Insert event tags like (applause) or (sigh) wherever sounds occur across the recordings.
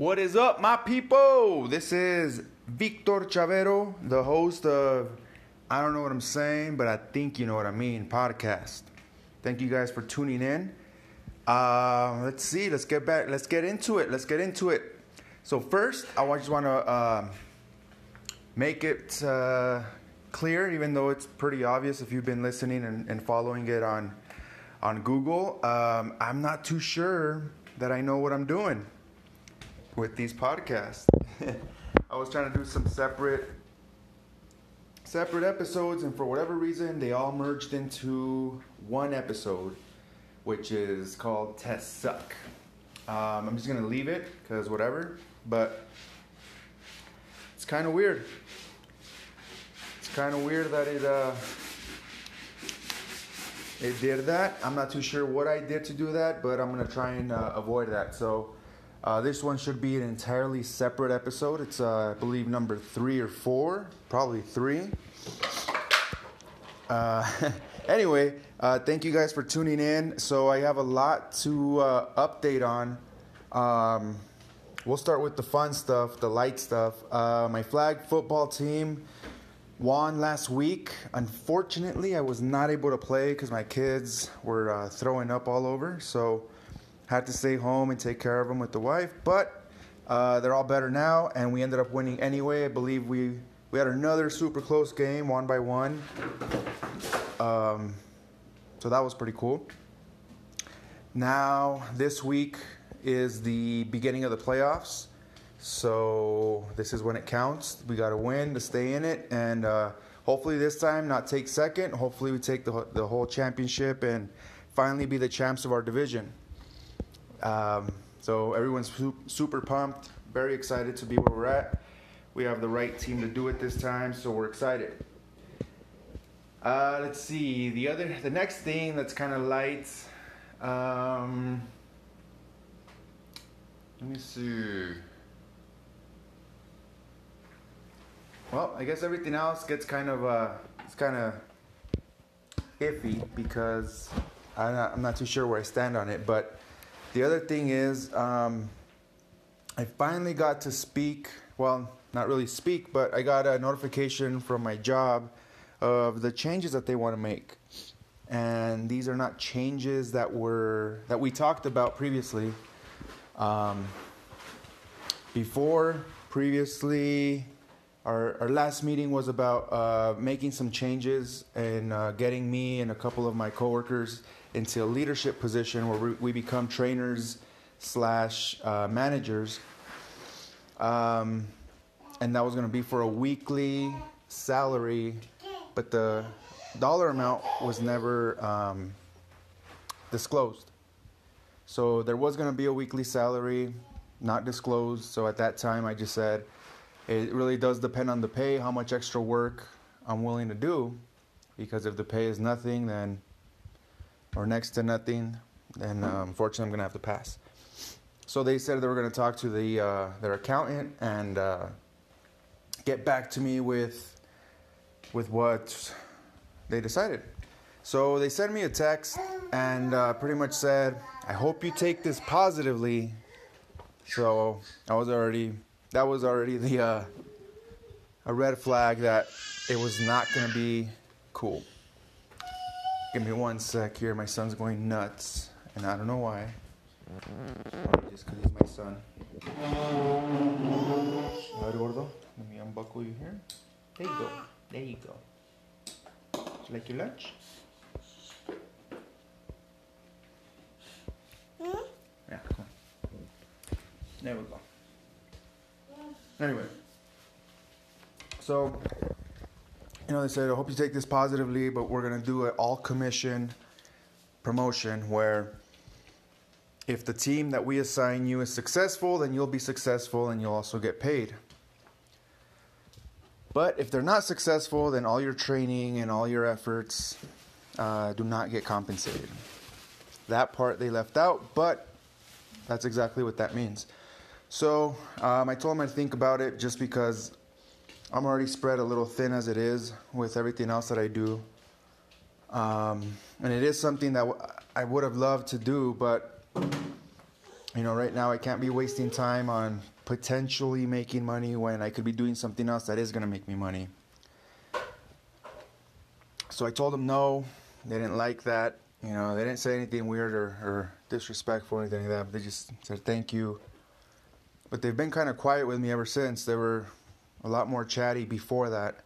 What is up, my people? This is Victor Chavero, the host of I don't know what I'm saying, but I think you know what I mean podcast. Thank you guys for tuning in. Uh, let's see, let's get back, let's get into it. Let's get into it. So, first, I just want to uh, make it uh, clear, even though it's pretty obvious if you've been listening and, and following it on, on Google. Um, I'm not too sure that I know what I'm doing with these podcasts. (laughs) I was trying to do some separate separate episodes and for whatever reason they all merged into one episode which is called Test Suck. Um, I'm just gonna leave it because whatever, but it's kind of weird. It's kind of weird that it uh, it did that. I'm not too sure what I did to do that, but I'm gonna try and uh, avoid that. So uh, this one should be an entirely separate episode. It's, uh, I believe, number three or four, probably three. Uh, (laughs) anyway, uh, thank you guys for tuning in. So I have a lot to uh, update on. Um, we'll start with the fun stuff, the light stuff. Uh, my flag football team won last week. Unfortunately, I was not able to play because my kids were throwing up all over. So had to stay home and take care of them with the wife, but uh, they're all better now, and we ended up winning anyway. I believe we we had another super close game, one by one. Um, so that was pretty cool. Now this week is the beginning of the playoffs, so this is when it counts. We got to win to stay in it, and uh, hopefully this time not take second. Hopefully we take the the whole championship and finally be the champs of our division. Um, so everyone's super pumped, very excited to be where we're at. We have the right team to do it this time, so we're excited. Uh, let's see the other, the next thing that's kind of light. Um, let me see. Well, I guess everything else gets kind of uh, it's kind of iffy because I'm not, I'm not too sure where I stand on it, but the other thing is, um, I finally got to speak. Well, not really speak, but I got a notification from my job of the changes that they want to make. And these are not changes that were that we talked about previously. Um, before, previously, our, our last meeting was about uh, making some changes and uh, getting me and a couple of my coworkers into a leadership position where we become trainers slash uh, managers. Um, and that was going to be for a weekly salary, but the dollar amount was never um, disclosed. So there was going to be a weekly salary, not disclosed. So at that time, I just said, it really does depend on the pay, how much extra work I'm willing to do. Because if the pay is nothing, then or next to nothing, then uh, unfortunately I'm gonna have to pass. So they said they were gonna talk to the uh, their accountant and uh, get back to me with with what they decided. So they sent me a text and uh, pretty much said, "I hope you take this positively." So I was already that was already the uh, a red flag that it was not gonna be cool. Give me one sec here. My son's going nuts, and I don't know why. Probably just because he's my son. Gordo. Let me unbuckle you here. There you go. There you go. You like your lunch? Yeah, come on. There we go. Anyway, so you know, they said, I hope you take this positively, but we're to do an all commission promotion where if the team that we assign you is successful, then you'll be successful and you'll also get paid. But if they're not successful, then all your training and all your efforts uh, do not get compensated. That part they left out, but that's exactly what that means. So um, I told them I'd think about it just because I'm already spread a little thin as it is with everything else that I do. Um, and it is something that I would have loved to do, but you know, right now I can't be wasting time on potentially making money when I could be doing something else that is going to make me money. So I told them no. They didn't like that. You know, they didn't say anything weird or, or disrespectful or anything like that. But they just said thank you. But they've been kind of quiet with me ever since. They were a lot more chatty before that.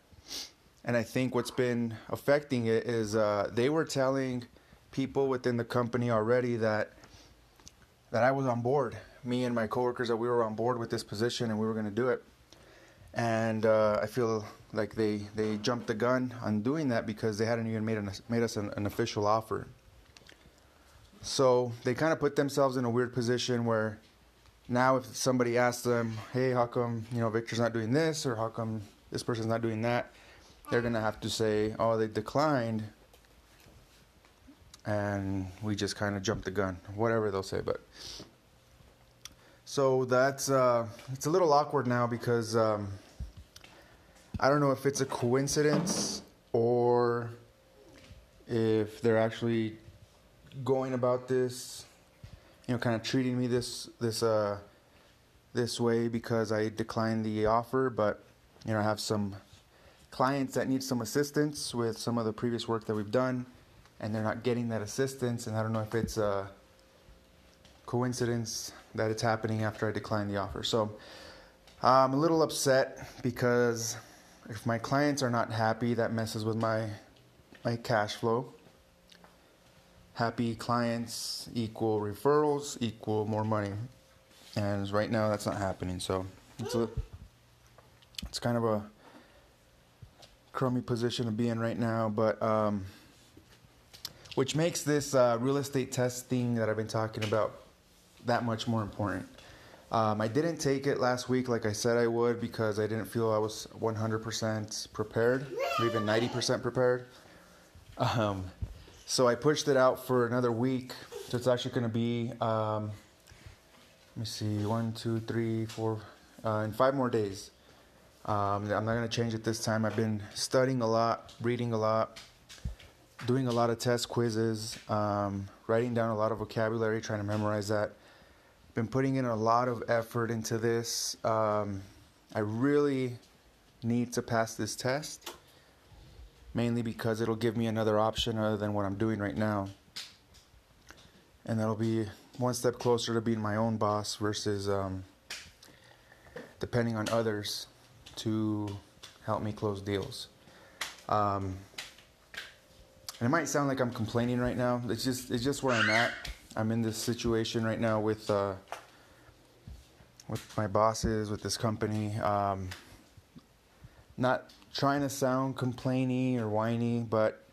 And I think what's been affecting it is uh, they were telling people within the company already that that I was on board. Me and my coworkers that we were on board with this position and we were going to do it. And uh, I feel like they they jumped the gun on doing that because they hadn't even made an, made us an, an official offer. So they kind of put themselves in a weird position where now if somebody asks them, "Hey, how come you know Victor's not doing this?" or "How come this person's not doing that?" they're gonna have to say, "Oh, they declined," and we just kind of jumped the gun, whatever they'll say. But so that's uh, it's a little awkward now because um, I don't know if it's a coincidence or if they're actually going about this, you know, kind of treating me this this uh, this way because I declined the offer, but you know, I have some clients that need some assistance with some of the previous work that we've done, and they're not getting that assistance. And I don't know if it's a coincidence that it's happening after I declined the offer. So I'm a little upset because if my clients are not happy, that messes with my my cash flow. Happy clients equal referrals equal more money, and right now that's not happening. So it's a it's kind of a crummy position to be in right now, but um, which makes this uh, real estate testing that I've been talking about that much more important. Um, I didn't take it last week like I said I would because I didn't feel I was 100% prepared, or even 90% prepared. Um, so I pushed it out for another week. So it's actually going to be, um, let me see, one, two, three, four, uh, in five more days. Um, I'm not going to change it this time. I've been studying a lot, reading a lot, doing a lot of test quizzes, um, writing down a lot of vocabulary, trying to memorize that. Been putting in a lot of effort into this. Um, I really need to pass this test, mainly because it'll give me another option other than what I'm doing right now. And that'll be one step closer to being my own boss versus um, depending on others to help me close deals. Um, and it might sound like I'm complaining right now. It's just it's just where I'm at. I'm in this situation right now with uh, with my bosses, with this company. Um, not trying to sound complainy or whiny, but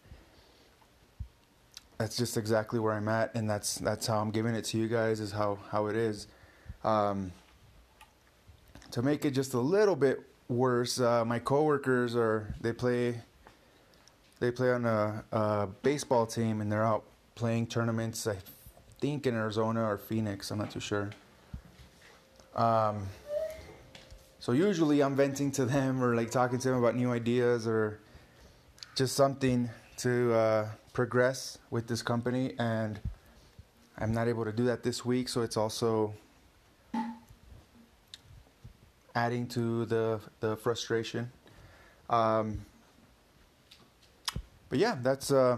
that's just exactly where I'm at, and that's that's how I'm giving it to you guys. Is how how it is. Um, to make it just a little bit worse. Uh, my coworkers are they play they play on a, a, baseball team and they're out playing tournaments. I think in Arizona or Phoenix. I'm not too sure. Um, so usually I'm venting to them or like talking to them about new ideas or just something to uh, progress with this company and I'm not able to do that this week. So it's also adding to the the frustration. Um, but yeah, that's uh,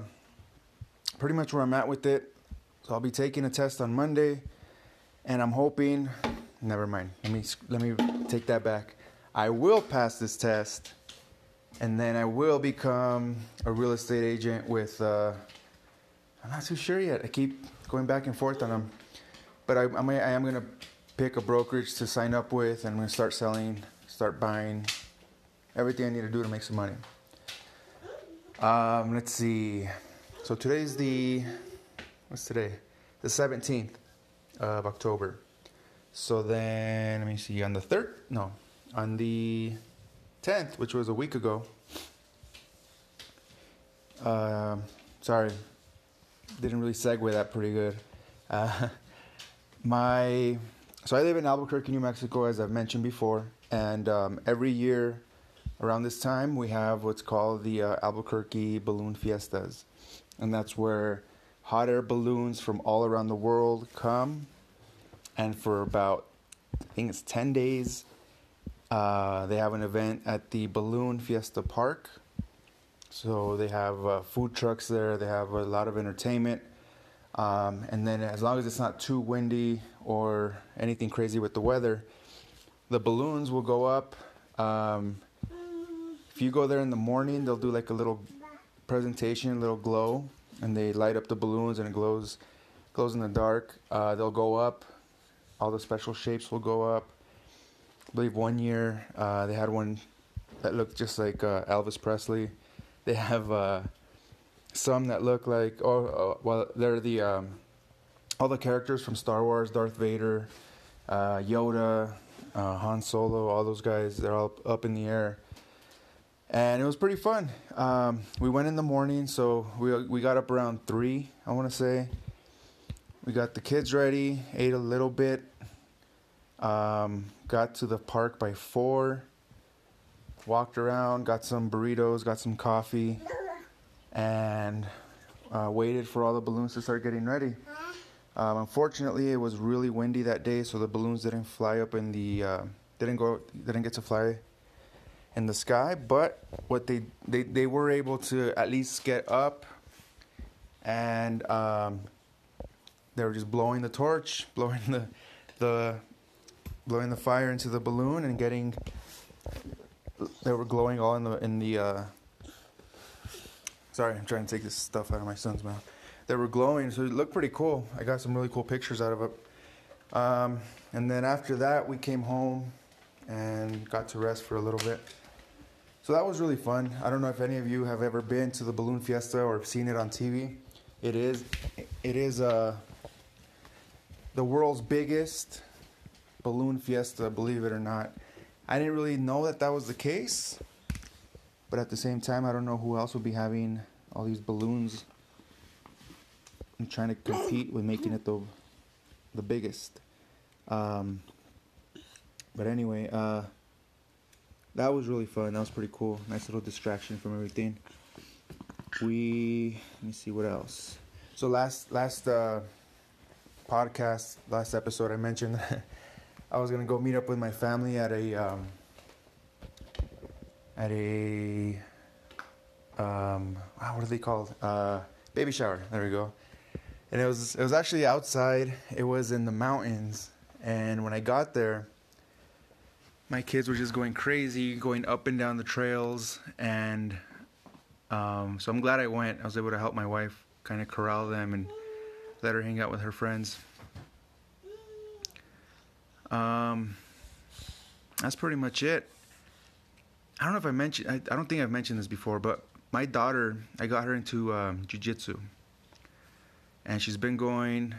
pretty much where I'm at with it. So I'll be taking a test on Monday, and I'm hoping. Never mind. Let me let me take that back. I will pass this test, and then I will become a real estate agent with. Uh, I'm not too sure yet. I keep going back and forth on them, but I, I, I am gonna pick a brokerage to sign up with, and I'm gonna start selling, start buying, everything I need to do to make some money. Um, let's see. So today's the what's today? The 17th of October. So then let me see. On the third, no, on the 10th, which was a week ago. Uh, sorry, didn't really segue that pretty good. Uh, (laughs) my so I live in Albuquerque, New Mexico, as I've mentioned before, and um, every year around this time we have what's called the uh, Albuquerque Balloon Fiestas, and that's where hot air balloons from all around the world come and for about I think it's ten days, uh, they have an event at the Balloon Fiesta Park. So they have uh, food trucks there. They have a lot of entertainment, um, and then as long as it's not too windy or anything crazy with the weather, the balloons will go up. Um, if you go there in the morning, they'll do like a little presentation, a little glow, and they light up the balloons and it glows, glows in the dark. Uh, they'll go up. All the special shapes will go up. I believe one year uh, they had one that looked just like uh, Elvis Presley. They have uh, some that look like oh, uh, well they're the um, all the characters from Star Wars, Darth Vader, uh, Yoda, uh, Han Solo, all those guys. They're all up in the air and it was pretty fun. Um, we went in the morning, so we we got up around three. I want to say. We got the kids ready, ate a little bit, um, got to the park by four, walked around, got some burritos, got some coffee, and uh, waited for all the balloons to start getting ready. Um, unfortunately, it was really windy that day, so the balloons didn't fly up in the uh, didn't go didn't get to fly in the sky, but what they they, they were able to at least get up and um, they were just blowing the torch, (laughs) blowing the the blowing the fire into the balloon and getting they were glowing all in the in the uh, sorry, I'm trying to take this stuff out of my son's mouth. They were glowing, so it looked pretty cool. I got some really cool pictures out of it. Um, and then after that, we came home and got to rest for a little bit. So that was really fun. I don't know if any of you have ever been to the balloon fiesta or seen it on TV. It is, it is uh, the world's biggest balloon fiesta, believe it or not. I didn't really know that that was the case, but at the same time, I don't know who else would be having all these balloons and trying to compete with making it the the biggest. Um, but anyway, uh, that was really fun. That was pretty cool. Nice little distraction from everything. We let me see what else. So last last uh, podcast, last episode, I mentioned (laughs) I was gonna go meet up with my family at a um, at a um, wow, what are they called? Uh, baby shower. There we go. And it was it was actually outside. It was in the mountains. And when I got there, my kids were just going crazy, going up and down the trails, and um, so I'm glad I went. I was able to help my wife kind of corral them and let her hang out with her friends. Um, that's pretty much it. I don't know if I mentioned. I, I don't think I've mentioned this before, but my daughter, I got her into um, jujitsu, and she's been going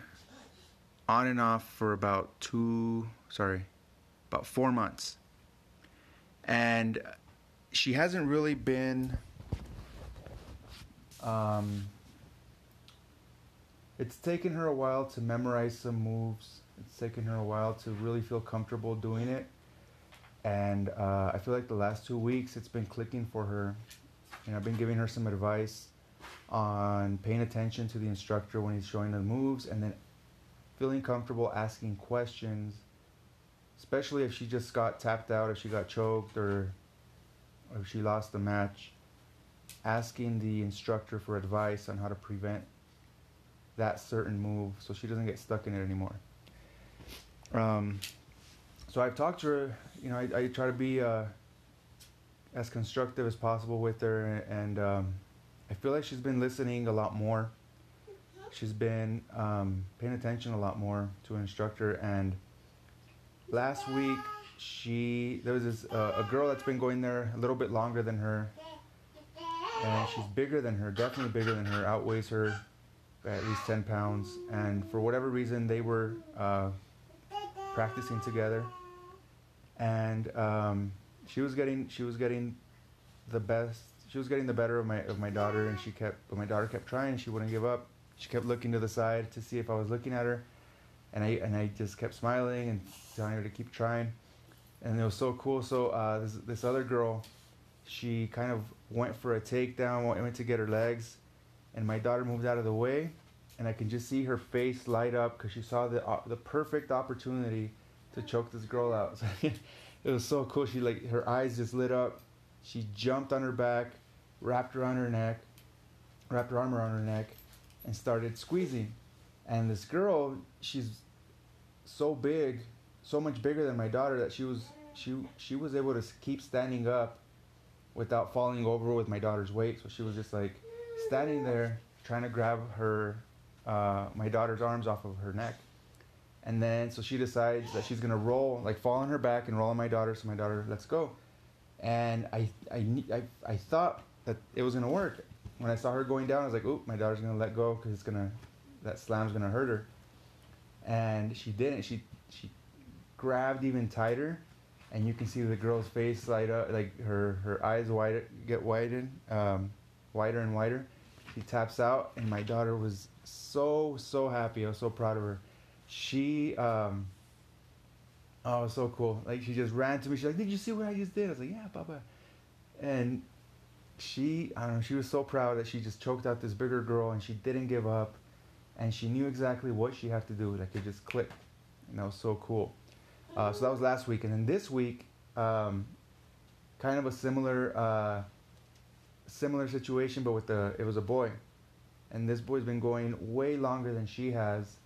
on and off for about two. Sorry, about four months. And she hasn't really been. Um, it's taken her a while to memorize some moves. It's taken her a while to really feel comfortable doing it. And uh, I feel like the last two weeks it's been clicking for her. And I've been giving her some advice on paying attention to the instructor when he's showing the moves and then feeling comfortable asking questions especially if she just got tapped out, if she got choked, or, if she lost the match, asking the instructor for advice on how to prevent that certain move so she doesn't get stuck in it anymore. Um, so I've talked to her, you know, I, I try to be uh, as constructive as possible with her, and um, I feel like she's been listening a lot more. She's been um, paying attention a lot more to an instructor, and last week she there was this uh, a girl that's been going there a little bit longer than her and she's bigger than her definitely bigger than her outweighs her at least 10 pounds and for whatever reason they were uh, practicing together. And um, she was getting she was getting the best she was getting the better of my of my daughter and she kept but my daughter kept trying she wouldn't give up. She kept looking to the side to see if I was looking at her. And I and I just kept smiling and telling her to keep trying, and it was so cool. So uh, this this other girl, she kind of went for a takedown, went to get her legs, and my daughter moved out of the way, and I can just see her face light up because she saw the uh, the perfect opportunity to choke this girl out. (laughs) it was so cool. She like her eyes just lit up. She jumped on her back, wrapped around her neck, wrapped her arm around her neck, and started squeezing. And this girl, she's so big, so much bigger than my daughter that she was she she was able to keep standing up without falling over with my daughter's weight. So she was just like standing there trying to grab her uh, my daughter's arms off of her neck. And then so she decides that she's gonna roll, like fall on her back and roll on my daughter. So my daughter, let's go. And I I I, I thought that it was gonna work. When I saw her going down, I was like, "Oop, my daughter's gonna let go because it's gonna that slam's gonna hurt her." And she didn't. She she grabbed even tighter, and you can see the girl's face light up, like her her eyes wide get widened, um, wider and wider. She taps out, and my daughter was so so happy. I was so proud of her. She um. Oh, it was so cool. Like she just ran to me. She's like, "Did you see what I just did?" I was like, "Yeah, Papa." And she, I don't know, she was so proud that she just choked out this bigger girl, and she didn't give up, and she knew exactly what she had to do. Like it just clicked, and that was so cool. Uh, so that was last week, and then this week, um, kind of a similar, uh, similar situation, but with the it was a boy, and this boy's been going way longer than she has.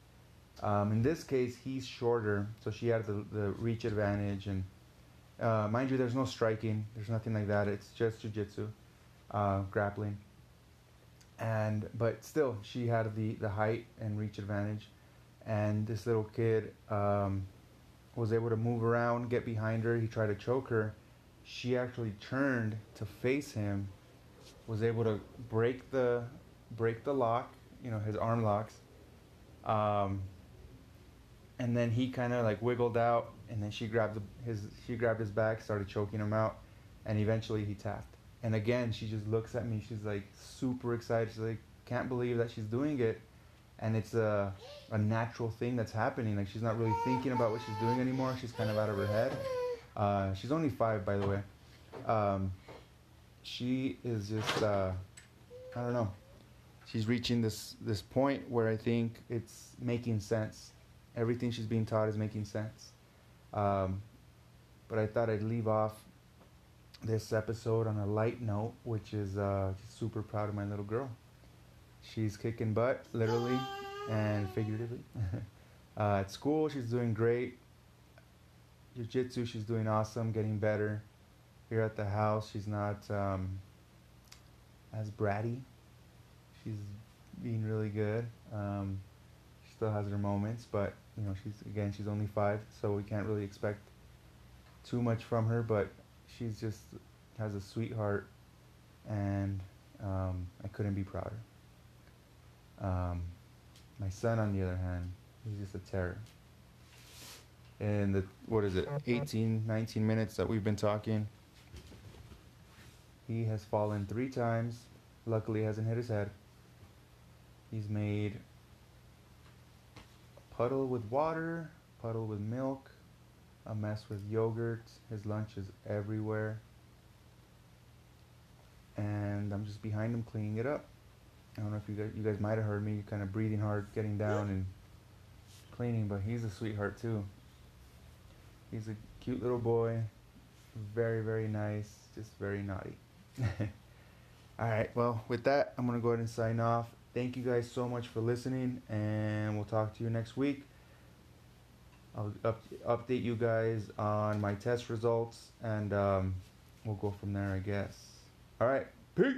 Um, in this case, he's shorter, so she had the, the reach advantage, and uh, mind you, there's no striking, there's nothing like that. It's just jujitsu, uh, grappling, and but still, she had the the height and reach advantage, and this little kid. Um, was able to move around, get behind her. He tried to choke her. She actually turned to face him, was able to break the break the lock, you know, his arm locks. Um, and then he kind of like wiggled out, and then she grabbed the, his she grabbed his back, started choking him out, and eventually he tapped. And again, she just looks at me. She's like super excited. She's like, can't believe that she's doing it and it's a, a natural thing that's happening. Like she's not really thinking about what she's doing anymore. She's kind of out of her head. Uh, she's only five, by the way. Um, she is just uh, I don't know. She's reaching this this point where I think it's making sense. Everything she's being taught is making sense. Um, but I thought I'd leave off this episode on a light note, which is uh, super proud of my little girl. She's kicking butt, literally and figuratively. (laughs) uh, at school, she's doing great. Jiu Jitsu, she's doing awesome, getting better. Here at the house, she's not um, as bratty. She's being really good. Um, she still has her moments, but you know, she's again, she's only five, so we can't really expect too much from her. But she's just has a sweetheart, and um, I couldn't be prouder. Um, my son, on the other hand, he's just a terror. And the what is it, 18, 19 minutes that we've been talking, he has fallen three times. Luckily, hasn't hit his head. He's made a puddle with water, puddle with milk, a mess with yogurt. His lunch is everywhere. And I'm just behind him cleaning it up. I don't know if you guys, you guys might have heard me kind of breathing hard, getting down and cleaning, but he's a sweetheart too. He's a cute little boy, very, very nice, just very naughty. (laughs) All right, well, with that, I'm going to go ahead and sign off. Thank you guys so much for listening, and we'll talk to you next week. I'll up, update you guys on my test results, and um, we'll go from there, I guess. All right, peace.